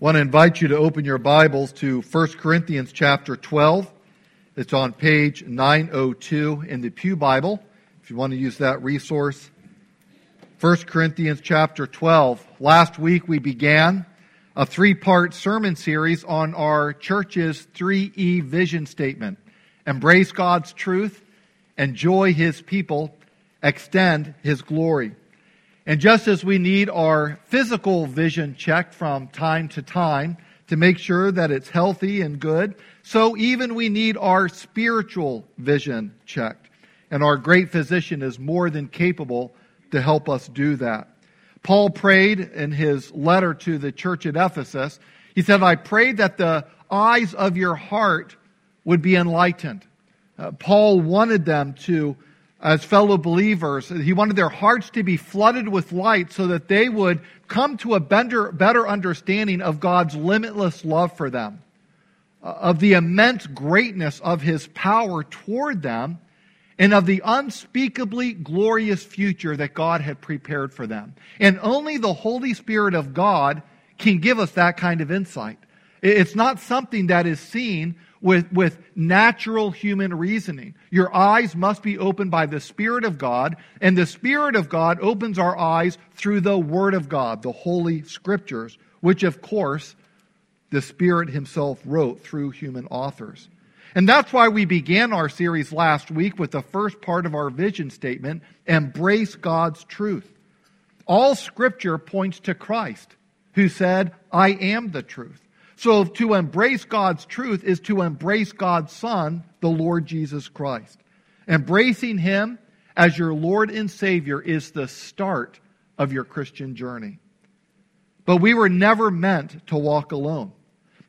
want to invite you to open your Bibles to 1 Corinthians chapter 12. It's on page 902 in the Pew Bible, if you want to use that resource. 1 Corinthians chapter 12. Last week we began a three part sermon series on our church's 3E vision statement embrace God's truth, enjoy His people, extend His glory. And just as we need our physical vision checked from time to time to make sure that it's healthy and good, so even we need our spiritual vision checked. And our great physician is more than capable to help us do that. Paul prayed in his letter to the church at Ephesus. He said, I prayed that the eyes of your heart would be enlightened. Uh, Paul wanted them to as fellow believers. He wanted their hearts to be flooded with light so that they would come to a better, better understanding of God's limitless love for them, uh, of the immense greatness of His power toward them, and of the unspeakably glorious future that God had prepared for them. And only the Holy Spirit of God can give us that kind of insight. It's not something that is seen with, with natural human reasoning. Your eyes must be opened by the Spirit of God, and the Spirit of God opens our eyes through the Word of God, the Holy Scriptures, which, of course, the Spirit Himself wrote through human authors. And that's why we began our series last week with the first part of our vision statement embrace God's truth. All Scripture points to Christ, who said, I am the truth. So to embrace God's truth is to embrace God's Son, the Lord Jesus Christ. Embracing Him as your Lord and Savior is the start of your Christian journey. But we were never meant to walk alone.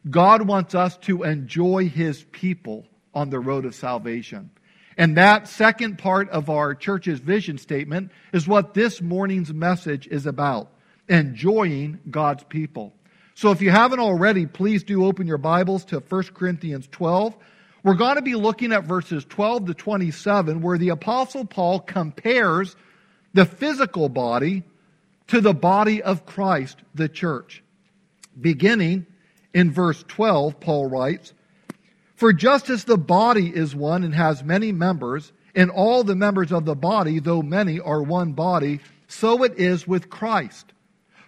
God wants us to enjoy His people on the road of salvation. And that second part of our church's vision statement is what this morning's message is about enjoying God's people. So if you haven't already, please do open your Bibles to 1 Corinthians 12. We're going to be looking at verses 12 to 27, where the Apostle Paul compares the physical body to the body of Christ, the church. Beginning in verse 12, Paul writes, For just as the body is one and has many members, and all the members of the body, though many, are one body, so it is with Christ.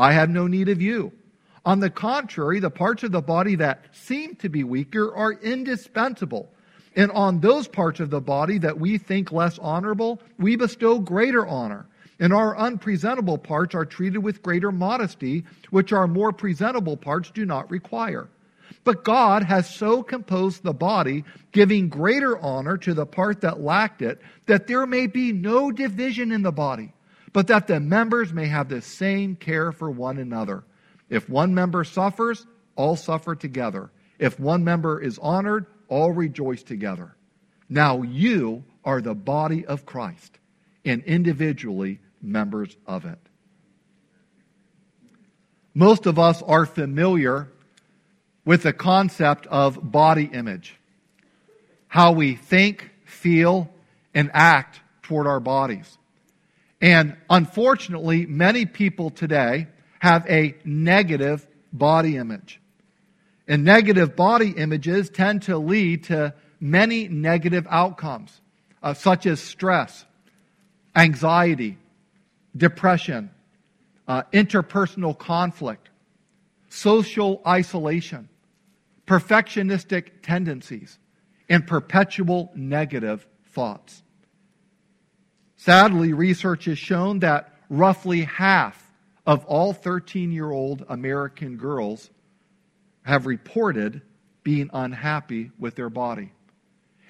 I have no need of you. On the contrary, the parts of the body that seem to be weaker are indispensable. And on those parts of the body that we think less honorable, we bestow greater honor. And our unpresentable parts are treated with greater modesty, which our more presentable parts do not require. But God has so composed the body, giving greater honor to the part that lacked it, that there may be no division in the body but that the members may have the same care for one another. If one member suffers, all suffer together. If one member is honored, all rejoice together. Now you are the body of Christ and individually members of it. Most of us are familiar with the concept of body image, how we think, feel, and act toward our bodies. And unfortunately, many people today have a negative body image. And negative body images tend to lead to many negative outcomes, uh, such as stress, anxiety, depression, uh, interpersonal conflict, social isolation, perfectionistic tendencies, and perpetual negative thoughts. Sadly, research has shown that roughly half of all 13 year old American girls have reported being unhappy with their body.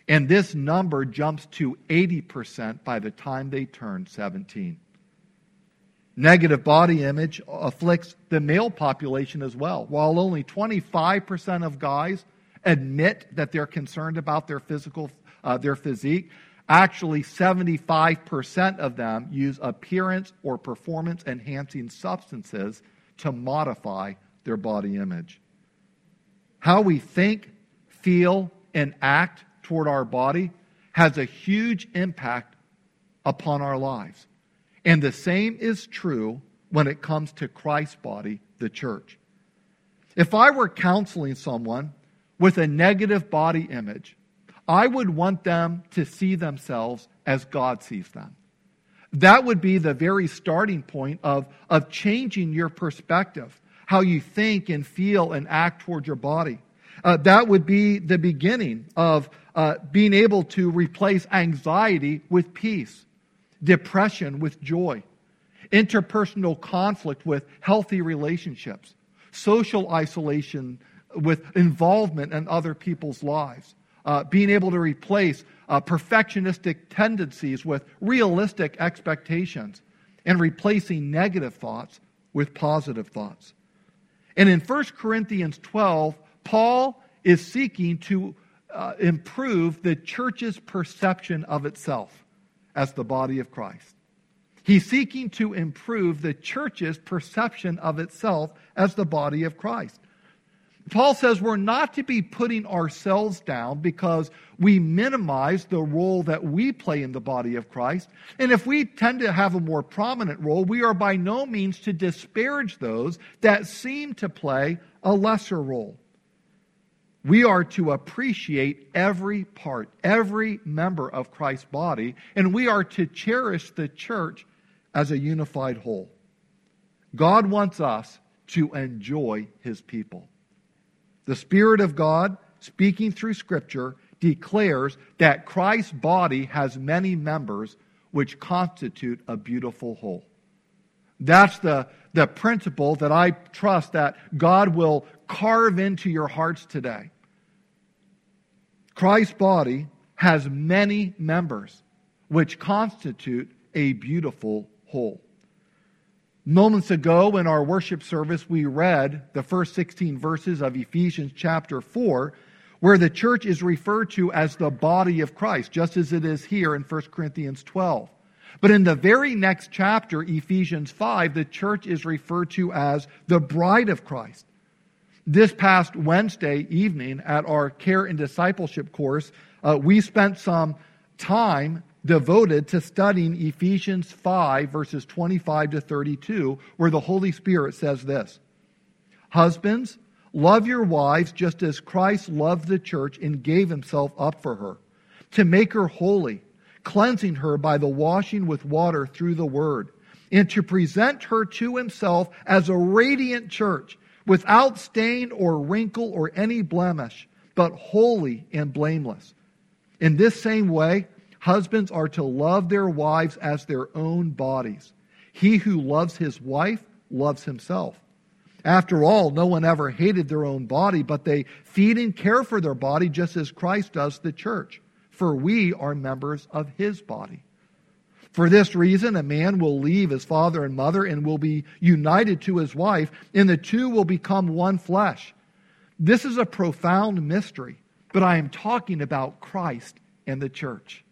And this number jumps to 80% by the time they turn 17. Negative body image afflicts the male population as well. While only 25% of guys admit that they're concerned about their physical, uh, their physique, Actually, 75% of them use appearance or performance enhancing substances to modify their body image. How we think, feel, and act toward our body has a huge impact upon our lives. And the same is true when it comes to Christ's body, the church. If I were counseling someone with a negative body image, I would want them to see themselves as God sees them. That would be the very starting point of, of changing your perspective, how you think and feel and act toward your body. Uh, that would be the beginning of uh, being able to replace anxiety with peace, depression with joy, interpersonal conflict with healthy relationships, social isolation with involvement in other people's lives uh, being able to replace uh, perfectionistic tendencies with realistic expectations and replacing negative thoughts with positive thoughts. And in 1 Corinthians 12, Paul is seeking to uh, improve the church's perception of itself as the body of Christ. He's seeking to improve the church's perception of itself as the body of Christ. Paul says we're not to be putting ourselves down because we minimize the role that we play in the body of Christ. And if we tend to have a more prominent role, we are by no means to disparage those that seem to play a lesser role. We are to appreciate every part, every member of Christ's body, and we are to cherish the church as a unified whole. God wants us to enjoy his people. The Spirit of God, speaking through Scripture, declares that Christ's body has many members which constitute a beautiful whole. That's the, the principle that I trust that God will carve into your hearts today. Christ's body has many members which constitute a beautiful whole. Moments ago in our worship service, we read the first 16 verses of Ephesians chapter 4, where the church is referred to as the body of Christ, just as it is here in 1 Corinthians 12. But in the very next chapter, Ephesians 5, the church is referred to as the bride of Christ. This past Wednesday evening at our care and discipleship course, uh, we spent some time devoted to studying Ephesians 5, verses 25 to 32, where the Holy Spirit says this Husbands, love your wives just as Christ loved the church and gave himself up for her, to make her holy, cleansing her by the washing with water through the word, and to present her to himself as a radiant church, without stain or wrinkle or any blemish, but holy and blameless. In this same way, Husbands are to love their wives as their own bodies. He who loves his wife loves himself. After all, no one ever hated their own body, but they feed and care for their body just as Christ does the church. For we are members of his body. For this reason, a man will leave his father and mother and will be united to his wife, and the two will become one flesh. This is a profound mystery, but I am talking about Christ and the church.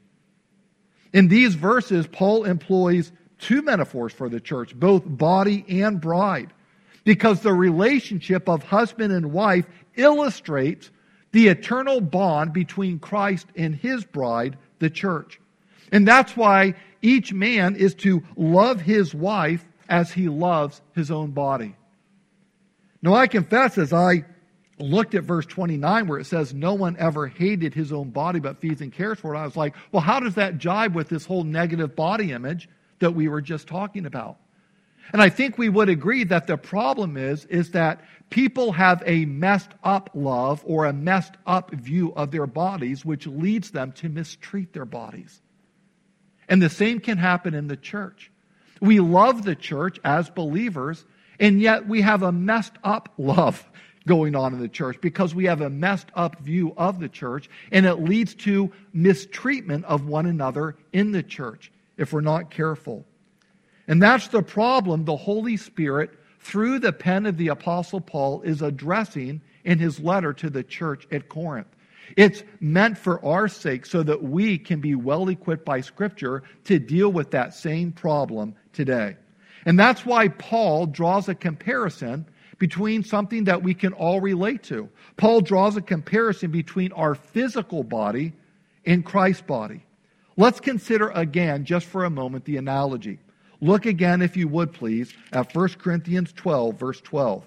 In these verses, Paul employs two metaphors for the church, both body and bride, because the relationship of husband and wife illustrates the eternal bond between Christ and his bride, the church. And that's why each man is to love his wife as he loves his own body. Now, I confess as I looked at verse 29 where it says, No one ever hated his own body but feeds and cares for it, I was like, well, how does that jibe with this whole negative body image that we were just talking about? And I think we would agree that the problem is, is that people have a messed up love or a messed up view of their bodies, which leads them to mistreat their bodies. And the same can happen in the church. We love the church as believers, and yet we have a messed up love going on in the church because we have a messed up view of the church, and it leads to mistreatment of one another in the church if we're not careful. And that's the problem the Holy Spirit, through the pen of the Apostle Paul, is addressing in his letter to the church at Corinth. It's meant for our sake so that we can be well equipped by Scripture to deal with that same problem today. And that's why Paul draws a comparison between something that we can all relate to. Paul draws a comparison between our physical body and Christ's body. Let's consider again, just for a moment, the analogy. Look again, if you would please, at 1 Corinthians 12, verse 12.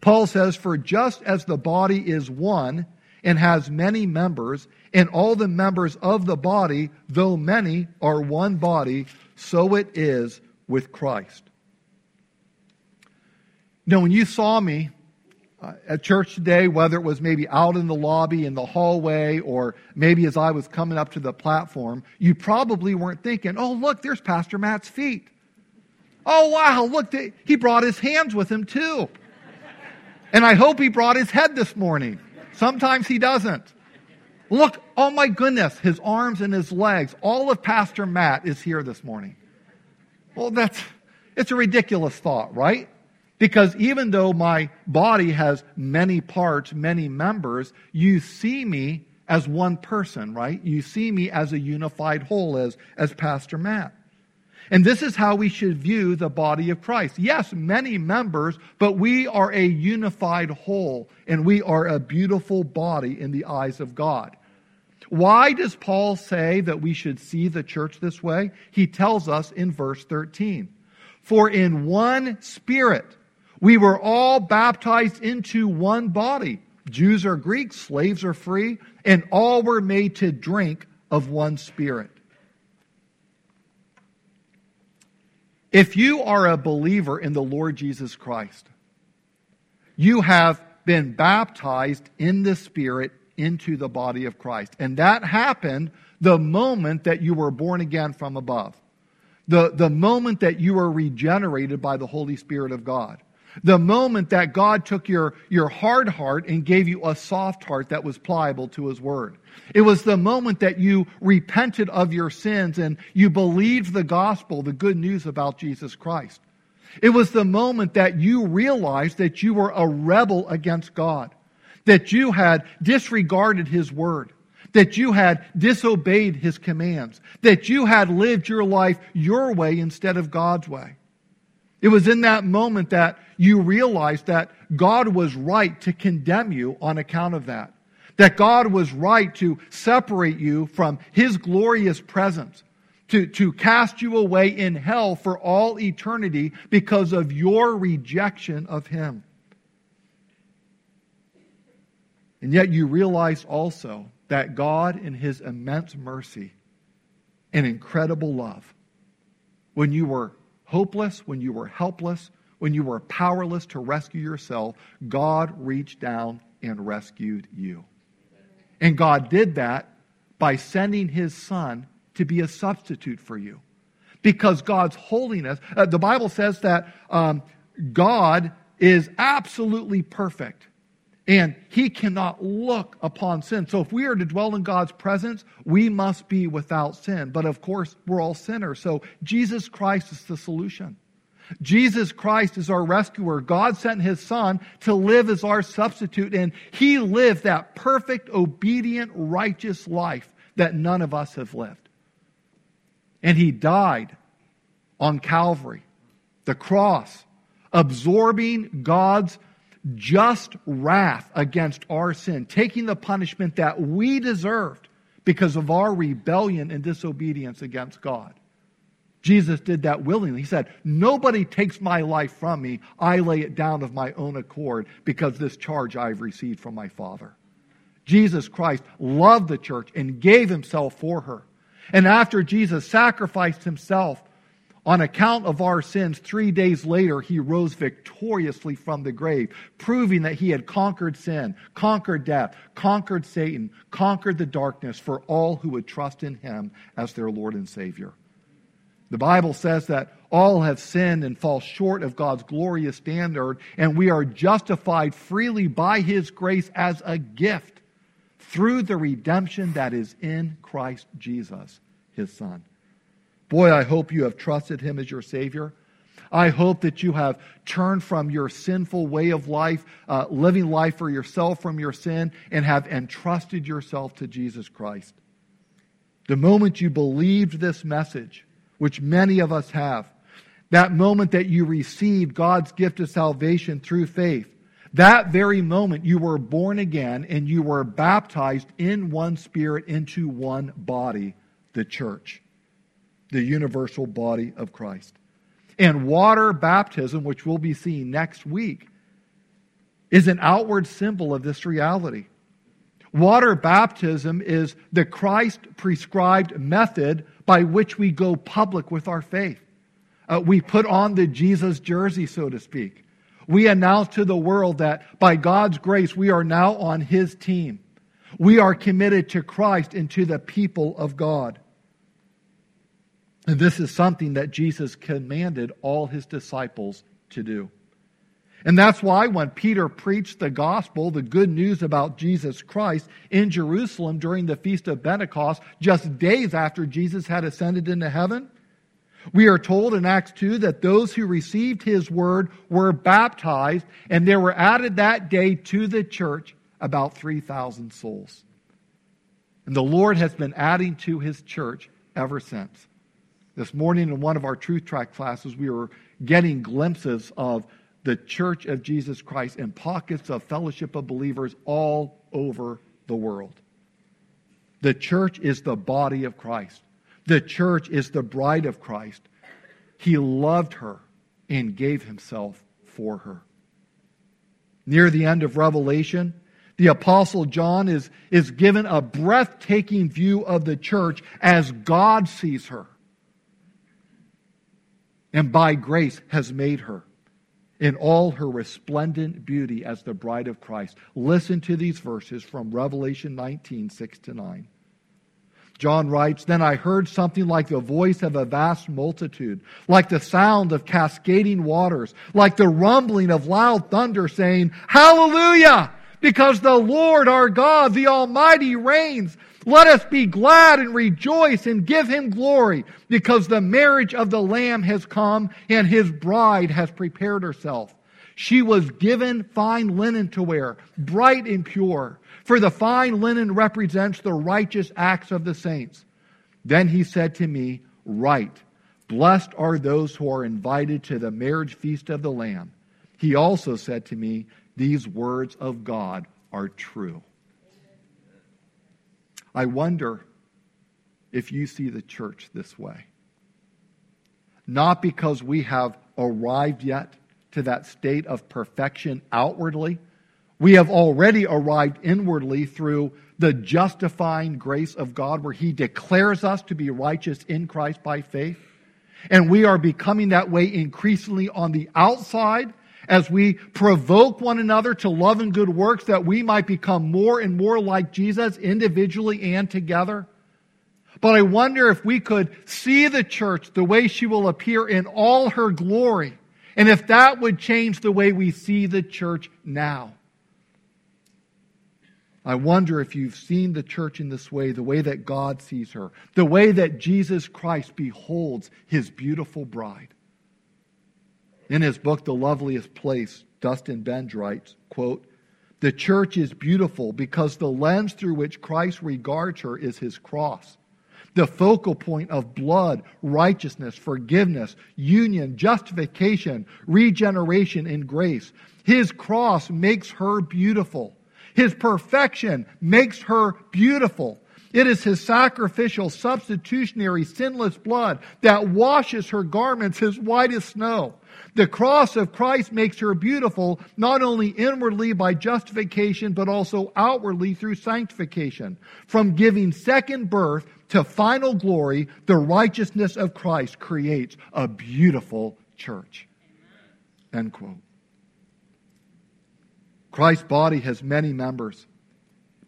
Paul says, For just as the body is one and has many members, and all the members of the body, though many, are one body, so it is with Christ. Now, when you saw me uh, at church today, whether it was maybe out in the lobby, in the hallway, or maybe as I was coming up to the platform, you probably weren't thinking, oh, look, there's Pastor Matt's feet. Oh, wow, look, he brought his hands with him too. And I hope he brought his head this morning. Sometimes he doesn't. Look, oh my goodness, his arms and his legs. All of Pastor Matt is here this morning. Well, that's, it's a ridiculous thought, right? Because even though my body has many parts, many members, you see me as one person, right? You see me as a unified whole, as, as Pastor Matt. And this is how we should view the body of Christ. Yes, many members, but we are a unified whole, and we are a beautiful body in the eyes of God. Why does Paul say that we should see the church this way? He tells us in verse 13 For in one spirit we were all baptized into one body. Jews or Greeks, slaves or free, and all were made to drink of one spirit. If you are a believer in the Lord Jesus Christ, you have been baptized in the Spirit into the body of Christ. And that happened the moment that you were born again from above. The, the moment that you were regenerated by the Holy Spirit of God. The moment that God took your, your hard heart and gave you a soft heart that was pliable to His Word. It was the moment that you repented of your sins and you believed the gospel, the good news about Jesus Christ. It was the moment that you realized that you were a rebel against God that you had disregarded his word, that you had disobeyed his commands, that you had lived your life your way instead of God's way. It was in that moment that you realized that God was right to condemn you on account of that. That God was right to separate you from his glorious presence, to, to cast you away in hell for all eternity because of your rejection of him. And yet you realize also that God, in His immense mercy and incredible love, when you were hopeless, when you were helpless, when you were powerless to rescue yourself, God reached down and rescued you. And God did that by sending His Son to be a substitute for you. Because God's holiness, uh, the Bible says that um, God is absolutely perfect. And he cannot look upon sin. So if we are to dwell in God's presence, we must be without sin. But of course, we're all sinners. So Jesus Christ is the solution. Jesus Christ is our rescuer. God sent his son to live as our substitute, and he lived that perfect, obedient, righteous life that none of us have lived. And he died on Calvary, the cross, absorbing God's just wrath against our sin, taking the punishment that we deserved because of our rebellion and disobedience against God. Jesus did that willingly. He said, Nobody takes my life from me. I lay it down of my own accord because this charge I've received from my Father. Jesus Christ loved the church and gave himself for her. And after Jesus sacrificed himself On account of our sins, three days later, he rose victoriously from the grave, proving that he had conquered sin, conquered death, conquered Satan, conquered the darkness for all who would trust in him as their Lord and Savior. The Bible says that all have sinned and fall short of God's glorious standard, and we are justified freely by his grace as a gift through the redemption that is in Christ Jesus, his Son. Boy, I hope you have trusted him as your Savior. I hope that you have turned from your sinful way of life, uh, living life for yourself from your sin, and have entrusted yourself to Jesus Christ. The moment you believed this message, which many of us have, that moment that you received God's gift of salvation through faith, that very moment you were born again and you were baptized in one spirit into one body, the church the universal body of Christ. And water baptism, which we'll be seeing next week, is an outward symbol of this reality. Water baptism is the Christ prescribed method by which we go public with our faith. Uh, we put on the Jesus jersey, so to speak. We announce to the world that by God's grace, we are now on His team. We are committed to Christ and to the people of God. And this is something that Jesus commanded all his disciples to do. And that's why when Peter preached the gospel, the good news about Jesus Christ in Jerusalem during the Feast of Pentecost, just days after Jesus had ascended into heaven, we are told in Acts 2 that those who received his word were baptized, and there were added that day to the church about 3,000 souls. And the Lord has been adding to his church ever since. This morning in one of our Truth Track classes, we were getting glimpses of the Church of Jesus Christ and pockets of fellowship of believers all over the world. The church is the body of Christ. The church is the bride of Christ. He loved her and gave himself for her. Near the end of Revelation, the Apostle John is, is given a breathtaking view of the church as God sees her and by grace has made her in all her resplendent beauty as the bride of Christ. Listen to these verses from Revelation 19, 6 to 9. John writes, Then I heard something like the voice of a vast multitude, like the sound of cascading waters, like the rumbling of loud thunder, saying, Hallelujah! Because the Lord our God, the Almighty, reigns. Let us be glad and rejoice and give him glory because the marriage of the Lamb has come and his bride has prepared herself. She was given fine linen to wear, bright and pure, for the fine linen represents the righteous acts of the saints. Then he said to me, Write, blessed are those who are invited to the marriage feast of the Lamb. He also said to me, These words of God are true. I wonder if you see the church this way. Not because we have arrived yet to that state of perfection outwardly. We have already arrived inwardly through the justifying grace of God, where He declares us to be righteous in Christ by faith. And we are becoming that way increasingly on the outside as we provoke one another to love and good works that we might become more and more like Jesus individually and together. But I wonder if we could see the church the way she will appear in all her glory, and if that would change the way we see the church now. I wonder if you've seen the church in this way, the way that God sees her, the way that Jesus Christ beholds his beautiful bride. In his book, The Loveliest Place, Dustin Benge writes, quote, The church is beautiful because the lens through which Christ regards her is his cross. The focal point of blood, righteousness, forgiveness, union, justification, regeneration, and grace. His cross makes her beautiful. His perfection makes her beautiful. It is his sacrificial, substitutionary, sinless blood that washes her garments as white as snow. The cross of Christ makes her beautiful, not only inwardly by justification, but also outwardly through sanctification. From giving second birth to final glory, the righteousness of Christ creates a beautiful church. End quote. Christ's body has many members.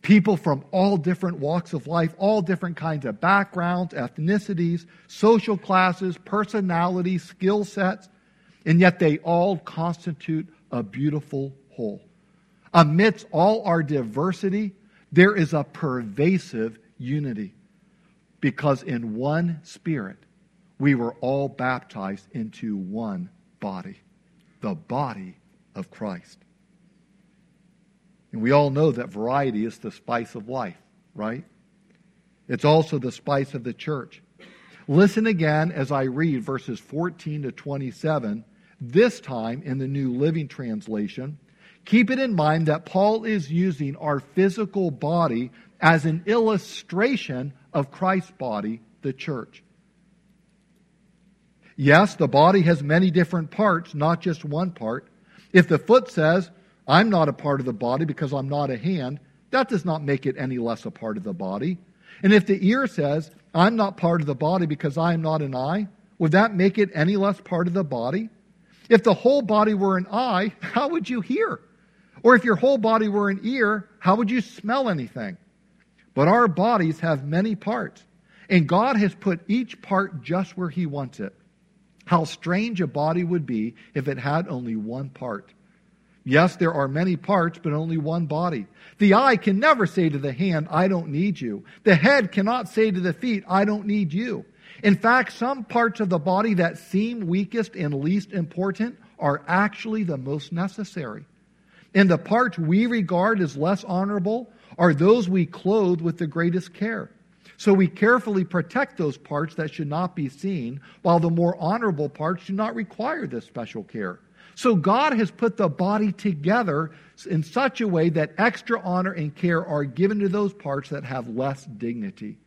People from all different walks of life, all different kinds of backgrounds, ethnicities, social classes, personalities, skill sets, and yet they all constitute a beautiful whole. Amidst all our diversity, there is a pervasive unity because in one spirit we were all baptized into one body, the body of Christ. And we all know that variety is the spice of life, right? It's also the spice of the church. Listen again as I read verses 14 to 27, this time in the New Living Translation. Keep it in mind that Paul is using our physical body as an illustration of Christ's body, the church. Yes, the body has many different parts, not just one part. If the foot says, I'm not a part of the body because I'm not a hand, that does not make it any less a part of the body. And if the ear says, I'm not part of the body because I am not an eye, would that make it any less part of the body? If the whole body were an eye, how would you hear? Or if your whole body were an ear, how would you smell anything? But our bodies have many parts, and God has put each part just where He wants it. How strange a body would be if it had only one part. Yes, there are many parts, but only one body. The eye can never say to the hand, I don't need you. The head cannot say to the feet, I don't need you. In fact, some parts of the body that seem weakest and least important are actually the most necessary. And the parts we regard as less honorable are those we clothe with the greatest care. So we carefully protect those parts that should not be seen, while the more honorable parts do not require this special care. So God has put the body together in such a way that extra honor and care are given to those parts that have less dignity.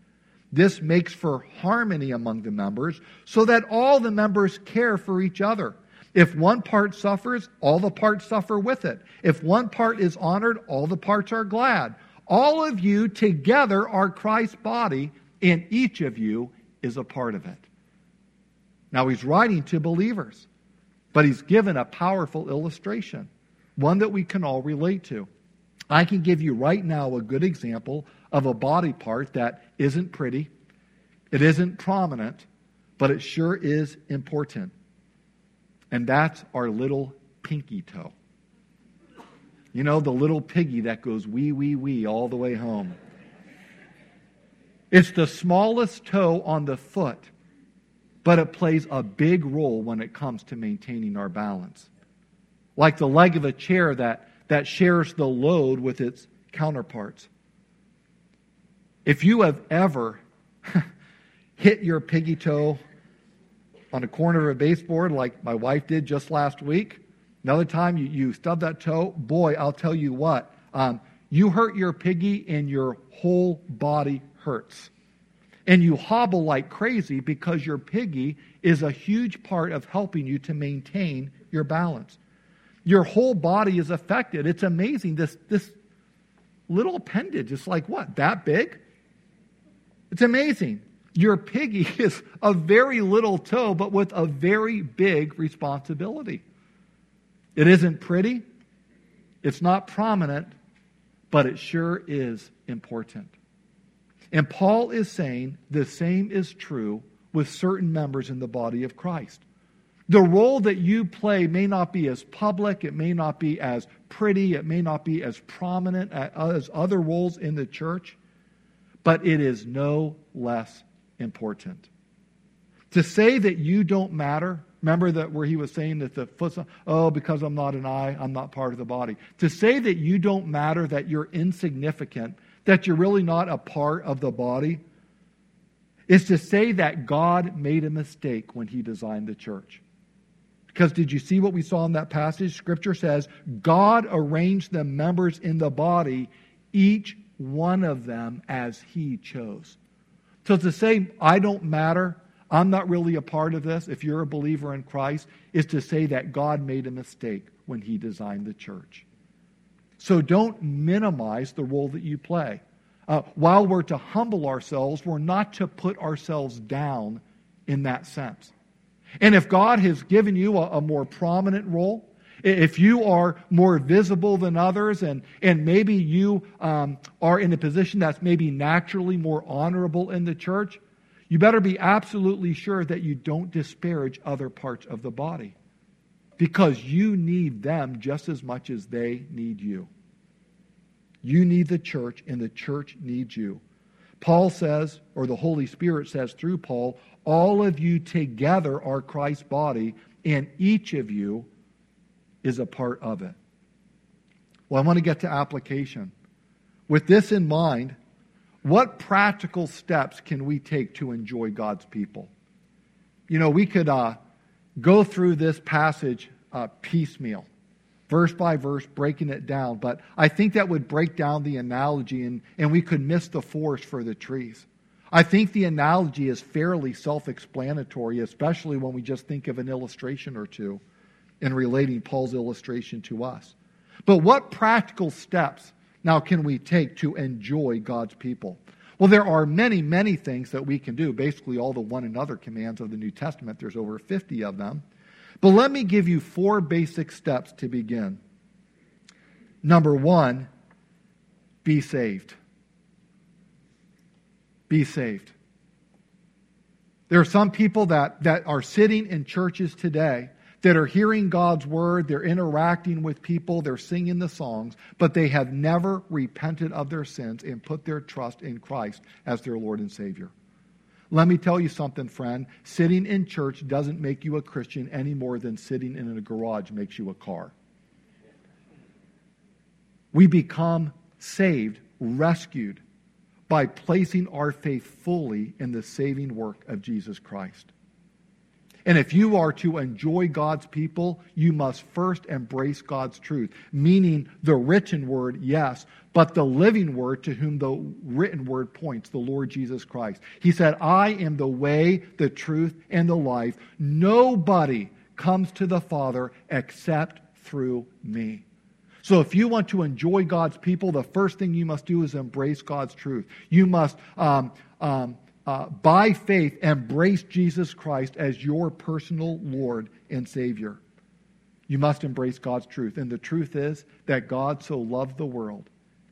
This makes for harmony among the members so that all the members care for each other. If one part suffers, all the parts suffer with it. If one part is honored, all the parts are glad. All of you together are Christ's body, and each of you is a part of it. Now, he's writing to believers. But he's given a powerful illustration, one that we can all relate to. I can give you right now a good example of a body part that isn't pretty, it isn't prominent, but it sure is important. And that's our little pinky toe. You know, the little piggy that goes wee, wee, wee all the way home. It's the smallest toe on the foot but it plays a big role when it comes to maintaining our balance. Like the leg of a chair that, that shares the load with its counterparts. If you have ever hit your piggy toe on a corner of a baseboard like my wife did just last week, another time you, you stub that toe, boy, I'll tell you what, um, you hurt your piggy and your whole body hurts and you hobble like crazy because your piggy is a huge part of helping you to maintain your balance. Your whole body is affected. It's amazing. This, this little appendage is like what? That big? It's amazing. Your piggy is a very little toe, but with a very big responsibility. It isn't pretty, it's not prominent, but it sure is important. And Paul is saying the same is true with certain members in the body of Christ. The role that you play may not be as public, it may not be as pretty, it may not be as prominent as other roles in the church, but it is no less important. To say that you don't matter, remember that where he was saying that the foot, oh, because I'm not an eye, I'm not part of the body. To say that you don't matter, that you're insignificant, that you're really not a part of the body is to say that God made a mistake when he designed the church. Because did you see what we saw in that passage? Scripture says God arranged the members in the body, each one of them as he chose. So to say, I don't matter, I'm not really a part of this, if you're a believer in Christ, is to say that God made a mistake when he designed the church. So don't minimize the role that you play. Uh, while we're to humble ourselves, we're not to put ourselves down in that sense. And if God has given you a, a more prominent role, if you are more visible than others, and, and maybe you um, are in a position that's maybe naturally more honorable in the church, you better be absolutely sure that you don't disparage other parts of the body because you need them just as much as they need you. You need the church, and the church needs you. Paul says, or the Holy Spirit says through Paul, all of you together are Christ's body, and each of you is a part of it. Well, I want to get to application. With this in mind, what practical steps can we take to enjoy God's people? You know, we could uh, go through this passage uh, piecemeal, verse by verse, breaking it down, but I think that would break down the analogy and, and we could miss the forest for the trees. I think the analogy is fairly self explanatory, especially when we just think of an illustration or two in relating Paul's illustration to us. But what practical steps now can we take to enjoy God's people? Well, there are many, many things that we can do. Basically, all the one another commands of the New Testament, there's over 50 of them. But let me give you four basic steps to begin. Number one, be saved. Be saved. There are some people that, that are sitting in churches today that are hearing God's word, they're interacting with people, they're singing the songs, but they have never repented of their sins and put their trust in Christ as their Lord and Savior. Let me tell you something, friend. Sitting in church doesn't make you a Christian any more than sitting in a garage makes you a car. We become saved, rescued, by placing our faith fully in the saving work of Jesus Christ. And if you are to enjoy God's people, you must first embrace God's truth, meaning the written word, yes, but the living word to whom the written word points, the Lord Jesus Christ. He said, I am the way, the truth, and the life. Nobody comes to the Father except through me. So if you want to enjoy God's people, the first thing you must do is embrace God's truth. You must um, um, uh, by faith, embrace Jesus Christ as your personal Lord and Savior. You must embrace God's truth. And the truth is that God so loved the world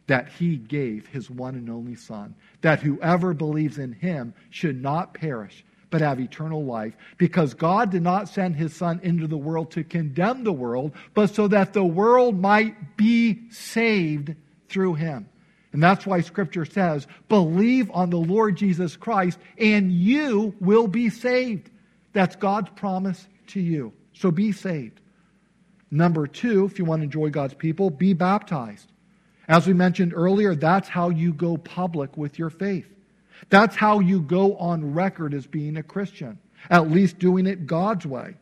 that he gave his one and only Son, that whoever believes in him should not perish, but have eternal life, because God did not send his Son into the world to condemn the world, but so that the world might be saved through him. And that's why Scripture says, believe on the Lord Jesus Christ and you will be saved. That's God's promise to you. So be saved. Number two, if you want to enjoy God's people, be baptized. As we mentioned earlier, that's how you go public with your faith. That's how you go on record as being a Christian, at least doing it God's way.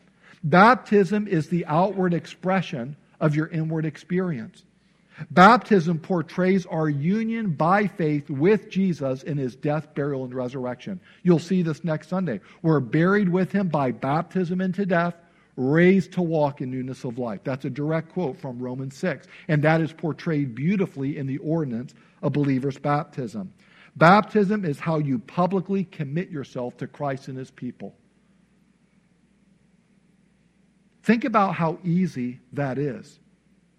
Baptism is the outward expression of your inward experience. Baptism portrays our union by faith with Jesus in his death, burial, and resurrection. You'll see this next Sunday. We're buried with him by baptism into death, raised to walk in newness of life. That's a direct quote from Romans 6. And that is portrayed beautifully in the ordinance of believers' baptism. Baptism is how you publicly commit yourself to Christ and his people. Think about how easy that is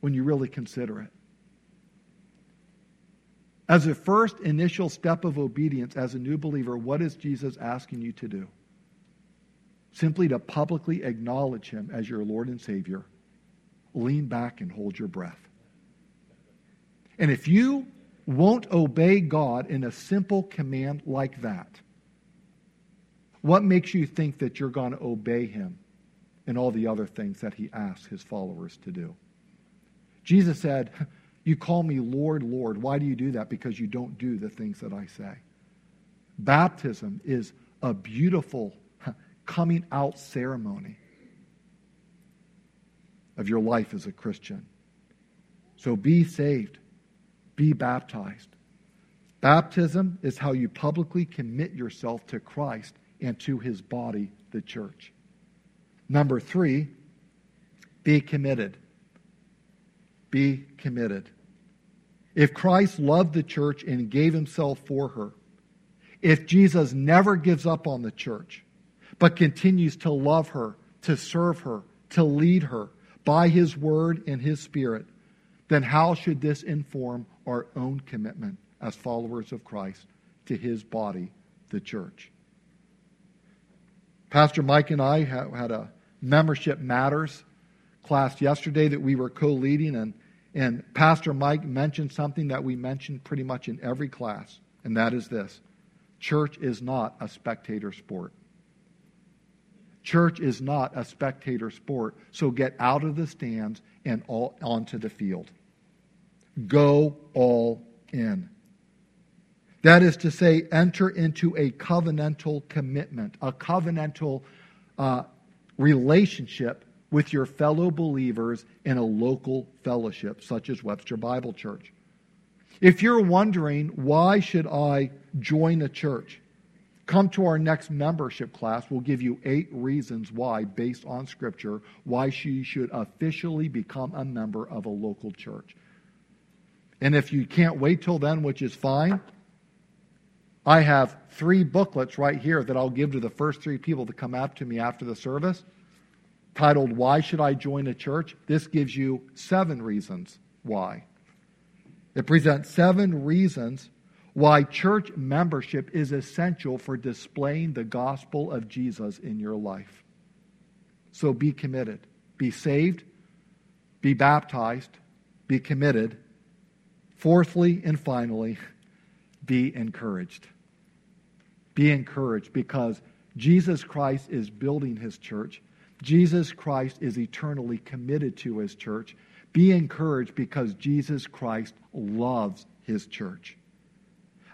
when you really consider it. As a first initial step of obedience as a new believer, what is Jesus asking you to do? Simply to publicly acknowledge him as your Lord and Savior. Lean back and hold your breath. And if you won't obey God in a simple command like that, what makes you think that you're going to obey him in all the other things that he asks his followers to do? Jesus said, you call me Lord, Lord. Why do you do that? Because you don't do the things that I say. Baptism is a beautiful coming out ceremony of your life as a Christian. So be saved, be baptized. Baptism is how you publicly commit yourself to Christ and to his body, the church. Number three, be committed. Be committed. If Christ loved the church and gave himself for her, if Jesus never gives up on the church, but continues to love her, to serve her, to lead her by his word and his spirit, then how should this inform our own commitment as followers of Christ to his body, the church? Pastor Mike and I had a membership matters class yesterday that we were co leading, and, and Pastor Mike mentioned something that we mention pretty much in every class, and that is this church is not a spectator sport. Church is not a spectator sport, so get out of the stands and all, onto the field. Go all in. That is to say, enter into a covenantal commitment, a covenantal uh, relationship with your fellow believers in a local fellowship, such as Webster Bible Church. If you're wondering, why should I join a church? Come to our next membership class. We'll give you eight reasons why, based on Scripture, why you should officially become a member of a local church. And if you can't wait till then, which is fine, I have three booklets right here that I'll give to the first three people that come up to me after the service titled, Why Should I Join a Church? This gives you seven reasons why. It presents seven reasons why church membership is essential for displaying the gospel of Jesus in your life. So be committed. Be saved. Be baptized. Be committed. Fourthly and finally, be encouraged. Be encouraged because Jesus Christ is building his church. Jesus Christ is eternally committed to his church. Be encouraged because Jesus Christ loves his church.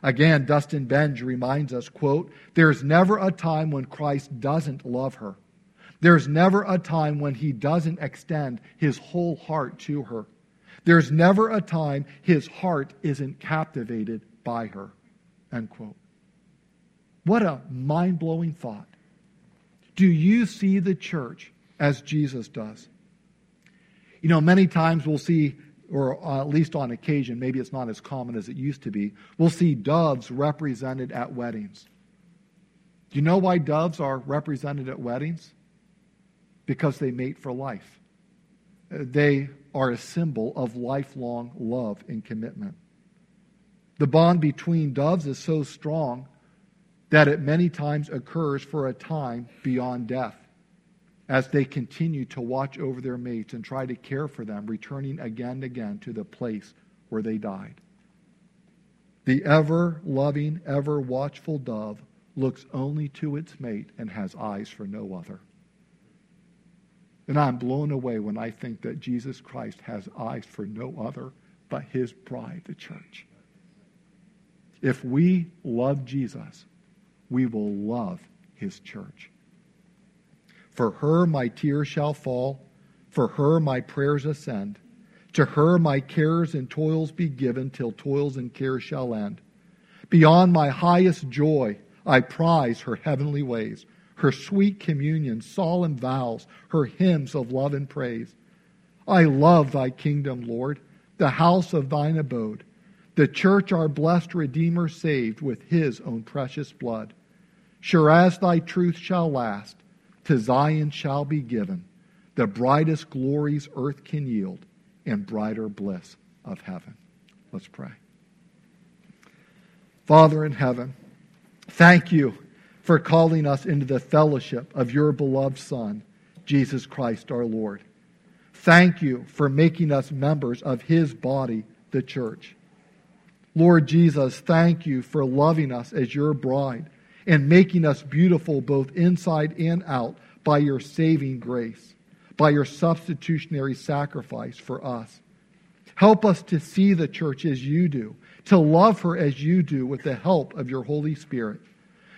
Again, Dustin Benge reminds us, quote, there's never a time when Christ doesn't love her. There's never a time when he doesn't extend his whole heart to her. There's never a time his heart isn't captivated by her. End quote. What a mind blowing thought. Do you see the church as Jesus does? You know, many times we'll see, or uh, at least on occasion, maybe it's not as common as it used to be, we'll see doves represented at weddings. Do you know why doves are represented at weddings? Because they mate for life. They are a symbol of lifelong love and commitment. The bond between doves is so strong that it many times occurs for a time beyond death as they continue to watch over their mates and try to care for them, returning again and again to the place where they died. The ever loving, ever watchful dove looks only to its mate and has eyes for no other. And I'm blown away when I think that Jesus Christ has eyes for no other but his bride, the church. If we love Jesus, we will love his church. For her my tears shall fall, for her my prayers ascend. To her my cares and toils be given, till toils and cares shall end. Beyond my highest joy, I prize her heavenly ways, her sweet communion, solemn vows, her hymns of love and praise. I love thy kingdom, Lord, the house of thine abode, the church our blessed Redeemer saved with his own precious blood. Sure as thy truth shall last, to Zion shall be given the brightest glories earth can yield and brighter bliss of heaven. Let's pray. Father in heaven, thank you for calling us into the fellowship of your beloved Son, Jesus Christ our Lord. Thank you for making us members of his body, the church. Lord Jesus, thank you for loving us as your bride and making us beautiful both inside and out by your saving grace, by your substitutionary sacrifice for us. Help us to see the church as you do, to love her as you do with the help of your Holy Spirit.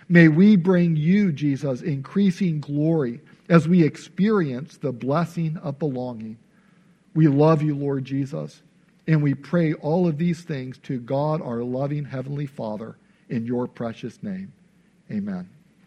May we bring you, Jesus, increasing glory as we experience the blessing of belonging. We love you, Lord Jesus. And we pray all of these things to God, our loving Heavenly Father, in your precious name. Amen.